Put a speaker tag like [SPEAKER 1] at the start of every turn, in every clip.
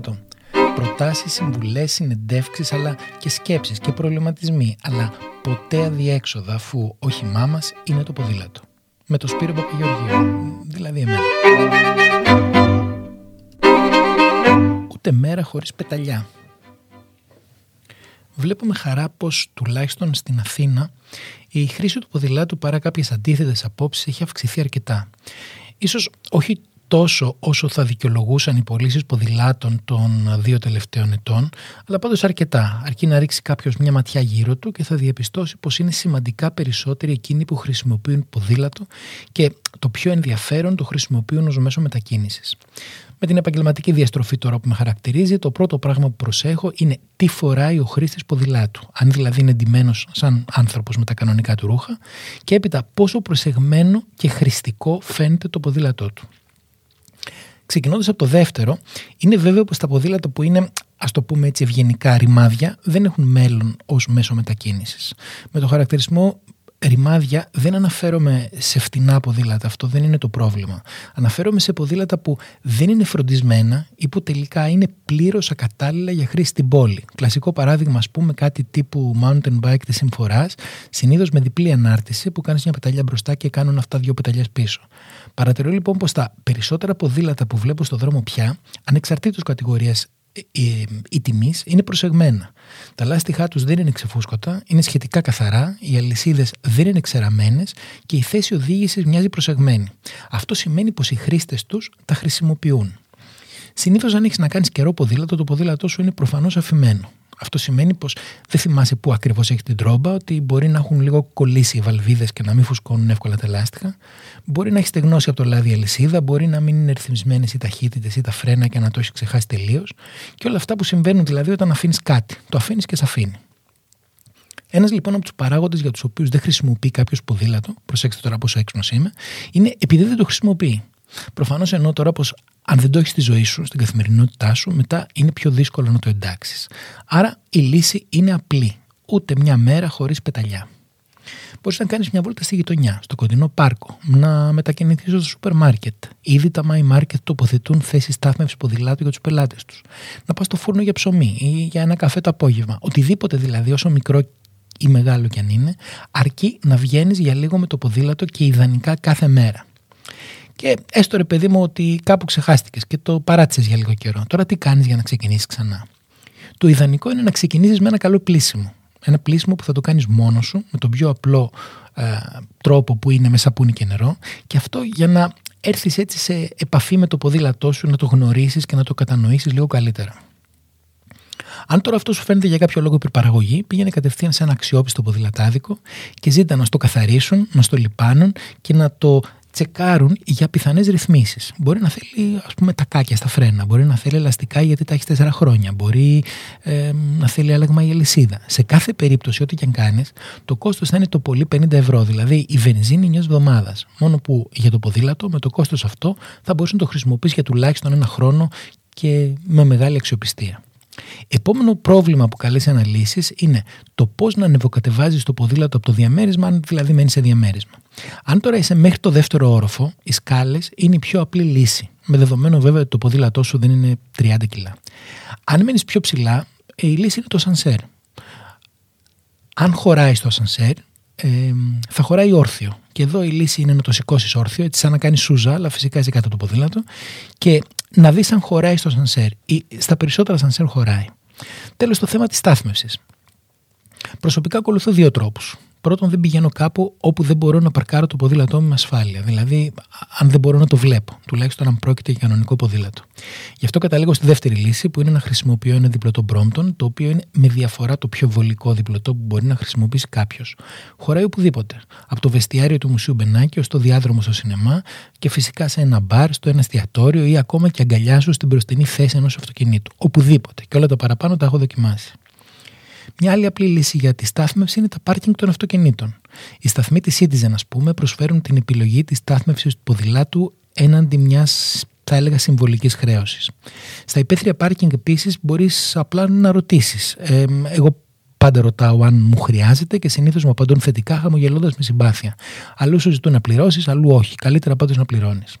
[SPEAKER 1] ποδήλατο. Προτάσεις, συμβουλές, συνεντεύξεις αλλά και σκέψεις και προβληματισμοί αλλά ποτέ αδιέξοδα αφού όχημά μας είναι το ποδήλατο. Με το Σπύρο Παπαγεωργίου, δηλαδή εμένα. Ούτε μέρα χωρίς πεταλιά. Βλέπω με χαρά πως τουλάχιστον στην Αθήνα η χρήση του ποδηλάτου παρά κάποιες αντίθετες απόψεις έχει αυξηθεί αρκετά. Ίσως όχι τόσο όσο θα δικαιολογούσαν οι πωλήσεις ποδηλάτων των δύο τελευταίων ετών, αλλά πάντως αρκετά. Αρκεί να ρίξει κάποιος μια ματιά γύρω του και θα διαπιστώσει πως είναι σημαντικά περισσότεροι εκείνοι που χρησιμοποιούν ποδήλατο και το πιο ενδιαφέρον το χρησιμοποιούν ως μέσο μετακίνησης. Με την επαγγελματική διαστροφή τώρα που με χαρακτηρίζει, το πρώτο πράγμα που προσέχω είναι τι φοράει ο χρήστης ποδηλάτου. Αν δηλαδή είναι εντυμένο σαν άνθρωπος με τα κανονικά του ρούχα, και έπειτα πόσο προσεγμένο και χρηστικό φαίνεται το ποδήλατό του. Ξεκινώντας από το δεύτερο, είναι βέβαιο πως τα ποδήλατα που είναι, ας το πούμε έτσι, ευγενικά ρημάδια, δεν έχουν μέλλον ως μέσο μετακίνησης. Με το χαρακτηρισμό ρημάδια δεν αναφέρομαι σε φτηνά ποδήλατα, αυτό δεν είναι το πρόβλημα. Αναφέρομαι σε ποδήλατα που δεν είναι φροντισμένα ή που τελικά είναι πλήρως ακατάλληλα για χρήση στην πόλη. Κλασικό παράδειγμα, ας πούμε, κάτι τύπου mountain bike της συμφοράς, συνήθως με διπλή ανάρτηση που κάνεις μια πεταλιά μπροστά και κάνουν αυτά δύο πεταλιές πίσω. Παρατηρώ λοιπόν πως τα περισσότερα ποδήλατα που βλέπω στο δρόμο πια, ανεξαρτήτως κατηγορίας η, η τιμής είναι προσεγμένα. Τα λάστιχά τους δεν είναι ξεφούσκωτα, είναι σχετικά καθαρά, οι αλυσίδες δεν είναι ξεραμένες και η θέση οδήγησης μοιάζει προσεγμένη. Αυτό σημαίνει πως οι χρήστες τους τα χρησιμοποιούν. Συνήθως, αν έχεις να κάνεις καιρό ποδήλατο, το ποδήλατό σου είναι προφανώς αφημένο. Αυτό σημαίνει πως δεν θυμάσαι πού ακριβώς έχει την τρόμπα, ότι μπορεί να έχουν λίγο κολλήσει οι βαλβίδες και να μην φουσκώνουν εύκολα τα λάστιχα. Μπορεί να έχεις στεγνώσει από το λάδι αλυσίδα, μπορεί να μην είναι ρυθμισμένες οι ταχύτητες ή τα φρένα και να το έχεις ξεχάσει τελείως. Και όλα αυτά που συμβαίνουν δηλαδή όταν αφήνεις κάτι. Το αφήνεις και σε αφήνει. Ένας λοιπόν από τους παράγοντες για τους οποίους δεν χρησιμοποιεί κάποιος ποδήλατο, προσέξτε τώρα πόσο έξυπνος είμαι, είναι επειδή δεν το χρησιμοποιεί. Προφανώς εννοώ τώρα πως αν δεν το έχεις στη ζωή σου, στην καθημερινότητά σου, μετά είναι πιο δύσκολο να το εντάξεις. Άρα η λύση είναι απλή. Ούτε μια μέρα χωρίς πεταλιά. Μπορείς να κάνεις μια βόλτα στη γειτονιά, στο κοντινό πάρκο, να μετακινηθείς στο σούπερ μάρκετ. Ήδη τα My Market τοποθετούν θέσεις στάθμευσης ποδηλάτου για τους πελάτες τους. Να πας στο φούρνο για ψωμί ή για ένα καφέ το απόγευμα. Οτιδήποτε δηλαδή, όσο μικρό ή μεγάλο κι αν είναι, αρκεί να βγαίνεις για λίγο με το ποδήλατο και ιδανικά κάθε μέρα. Και έστω ρε παιδί μου ότι κάπου ξεχάστηκες και το παράτησες για λίγο καιρό. Τώρα τι κάνεις για να ξεκινήσεις ξανά; Το ιδανικό είναι να ξεκινήσεις με ένα καλό πλήσιμο. Ένα πλήσιμο που θα το κάνεις μόνος σου, με τον πιο απλό ε, τρόπο που είναι με σαπούνι και νερό. Και αυτό για να έρθεις έτσι σε επαφή με το ποδήλατό σου, να το γνωρίσεις και να το κατανοήσεις λίγο καλύτερα. Αν τώρα αυτό σου φαίνεται για κάποιο λόγο υπερπαραγωγή, πήγαινε κατευθείαν σε ένα αξιόπιστο ποδηλατάδικο και ζήτα να στο καθαρίσουν, να στο λιπάνουν και να το τσεκάρουν για πιθανές ρυθμίσεις. Μπορεί να θέλει ας πούμε τακάκια στα φρένα, μπορεί να θέλει ελαστικά γιατί τα έχεις 4 χρόνια, μπορεί ε, να θέλει άλλαγμα η αλυσίδα. Σε κάθε περίπτωση, ό,τι και αν κάνεις, το κόστος θα είναι το πολύ 50 ευρώ, δηλαδή η βενζίνη μια εβδομάδας. Μόνο που για το ποδήλατο, με το κόστος αυτό, θα μπορούσε να το χρησιμοποιήσεις για τουλάχιστον ένα χρόνο και με μεγάλη αξιοπιστία. Επόμενο πρόβλημα που καλέσει αναλύσεις είναι το πώς να ανεβοκατεβάζεις το ποδήλατο από το διαμέρισμα, αν δηλαδή μένεις σε διαμέρισμα. Αν τώρα είσαι μέχρι το δεύτερο όροφο, οι σκάλες είναι η πιο απλή λύση. Με δεδομένο βέβαια ότι το ποδήλατό σου δεν είναι 30 κιλά. Αν μένει πιο ψηλά, η λύση είναι το σανσέρ. Αν χωράει στο σανσέρ, ε, θα χωράει όρθιο. Και εδώ η λύση είναι να το σηκώσεις όρθιο, έτσι σαν να κάνεις σούζα, αλλά φυσικά είσαι κάτω από το ποδήλατο. Και να δεις αν χωράει στο σανσέρ. Ή στα περισσότερα σανσέρ χωράει. Τέλος, το θέμα της στάθμευσης. Προσωπικά ακολουθώ δύο τρόπους. Πρώτον, δεν πηγαίνω κάπου όπου δεν μπορώ να παρκάρω το ποδήλατό μου με ασφάλεια. Δηλαδή, αν δεν μπορώ να το βλέπω, τουλάχιστον αν πρόκειται για κανονικό ποδήλατο. Γι' αυτό καταλήγω στη δεύτερη λύση, που είναι να χρησιμοποιώ ένα διπλωτό Brompton, το οποίο είναι με διαφορά το πιο βολικό διπλωτό που μπορεί να χρησιμοποιήσει κάποιος. Χωράει οπουδήποτε. Από το βεστιάριο του Μουσείου Μπενάκη ως το διάδρομο στο σινεμά και φυσικά σε ένα μπαρ, στο ένα εστιατόριο ή ακόμα και αγκαλιά σου στην μπροστινή θέση ενός αυτοκινήτου. Οπουδήποτε. Και όλα τα παραπάνω τα έχω δοκιμάσει. Μια άλλη απλή λύση για τη στάθμευση είναι τα πάρκινγκ των αυτοκινήτων. Οι σταθμοί της Citizen, ας πούμε, προσφέρουν την επιλογή της στάθμευσης του ποδηλάτου έναντι μιας θα έλεγα συμβολικής χρέωσης. Στα υπαίθρια πάρκινγκ επίσης μπορείς απλά να ρωτήσεις. Ε, εγώ πάντα ρωτάω αν μου χρειάζεται και συνήθως μου απαντούν θετικά, χαμογελώντας με συμπάθεια. Αλλού σου ζητούν να πληρώσεις, αλλού όχι. Καλύτερα πάντως να πληρώνεις.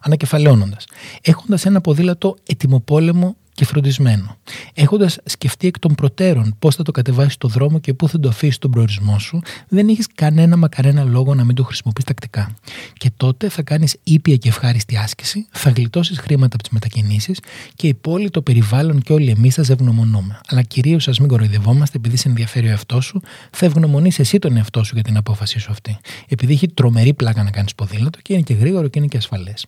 [SPEAKER 1] Ανακεφαλαιώνοντας, έχοντας ένα ποδήλατο ετοιμοπόλεμο και φροντισμένο. Έχοντας σκεφτεί εκ των προτέρων πώς θα το κατεβάσεις στο δρόμο και πού θα το αφήσεις στον προορισμό σου, δεν έχει κανένα μα κανένα λόγο να μην το χρησιμοποιείς τακτικά. Και τότε θα κάνεις ήπια και ευχάριστη άσκηση, θα γλιτώσεις χρήματα από τις μετακινήσεις και η πόλη, το περιβάλλον και όλοι εμείς θα σε ευγνωμονούμε. Αλλά κυρίως α μην κοροϊδευόμαστε, επειδή σε ενδιαφέρει ο εαυτός σου, θα ευγνωμονείς εσύ τον εαυτό σου για την απόφασή σου αυτή. Επειδή έχει τρομερή πλάκα να κάνεις ποδήλατο και είναι και γρήγορο και είναι και ασφαλές.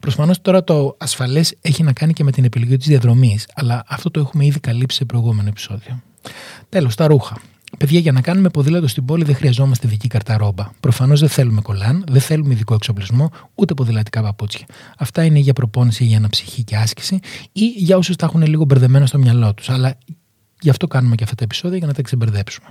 [SPEAKER 1] Προφανώ τώρα το ασφαλές έχει να κάνει και με την επιλογή της διαδρομής αλλά αυτό το έχουμε ήδη καλύψει σε προηγούμενο επεισόδιο. Τέλος, τα ρούχα. Παιδιά, για να κάνουμε ποδήλατο στην πόλη δεν χρειαζόμαστε δική καρταρόμπα. Προφανώς δεν θέλουμε κολάν, δεν θέλουμε ειδικό εξοπλισμό, ούτε ποδηλατικά παπούτσια. Αυτά είναι για προπόνηση, για αναψυχή και άσκηση ή για όσους τα έχουν λίγο μπερδεμένα στο μυαλό τους. Αλλά γι' αυτό κάνουμε και αυτά τα επεισόδια για να τα ξεμπερδέψουμε.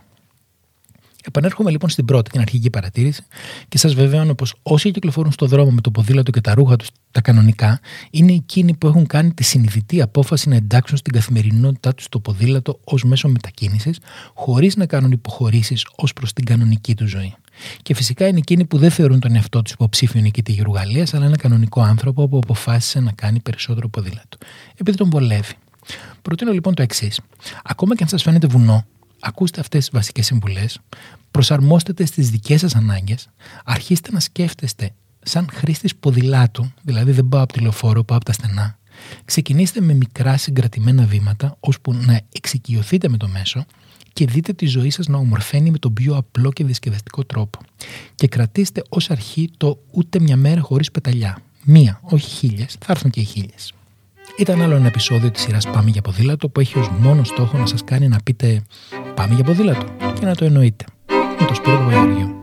[SPEAKER 1] Επανέρχομαι λοιπόν στην πρώτη, την αρχική παρατήρηση και σας βεβαιώνω πως όσοι κυκλοφορούν στον δρόμο με το ποδήλατο και τα ρούχα τους τα κανονικά, είναι εκείνοι που έχουν κάνει τη συνειδητή απόφαση να εντάξουν στην καθημερινότητά τους το ποδήλατο ως μέσο μετακίνησης, χωρίς να κάνουν υποχωρήσεις ως προς την κανονική τους ζωή. Και φυσικά είναι εκείνοι που δεν θεωρούν τον εαυτό τους υποψήφιο νικητή γερουγαλία, αλλά ένα κανονικό άνθρωπο που αποφάσισε να κάνει περισσότερο ποδήλατο. Επειδή τον βολεύει. Προτείνω λοιπόν το εξής. Ακόμα και αν σας φαίνεται βουνό, ακούστε αυτές τις βασικές συμβουλές, προσαρμόστε στις δικές σας ανάγκες, αρχίστε να σκέφτεστε σαν χρήστης ποδηλάτου, δηλαδή δεν πάω από τη λεωφόρο, πάω από τα στενά. Ξεκινήστε με μικρά συγκρατημένα βήματα, ώσπου να εξοικειωθείτε με το μέσο και δείτε τη ζωή σας να ομορφαίνει με τον πιο απλό και διασκεδαστικό τρόπο. Και κρατήστε ως αρχή το ούτε μια μέρα χωρίς πεταλιά. Μία, όχι χίλιες, θα έρθουν και οι χίλιες. Ήταν άλλο ένα επεισόδιο της σειράς Πάμε για ποδήλατο που έχει ως μόνο στόχο να σας κάνει να πείτε Πάμε για ποδήλατο και να το εννοείτε. Με το Σπύρο Παπαγεωργίου.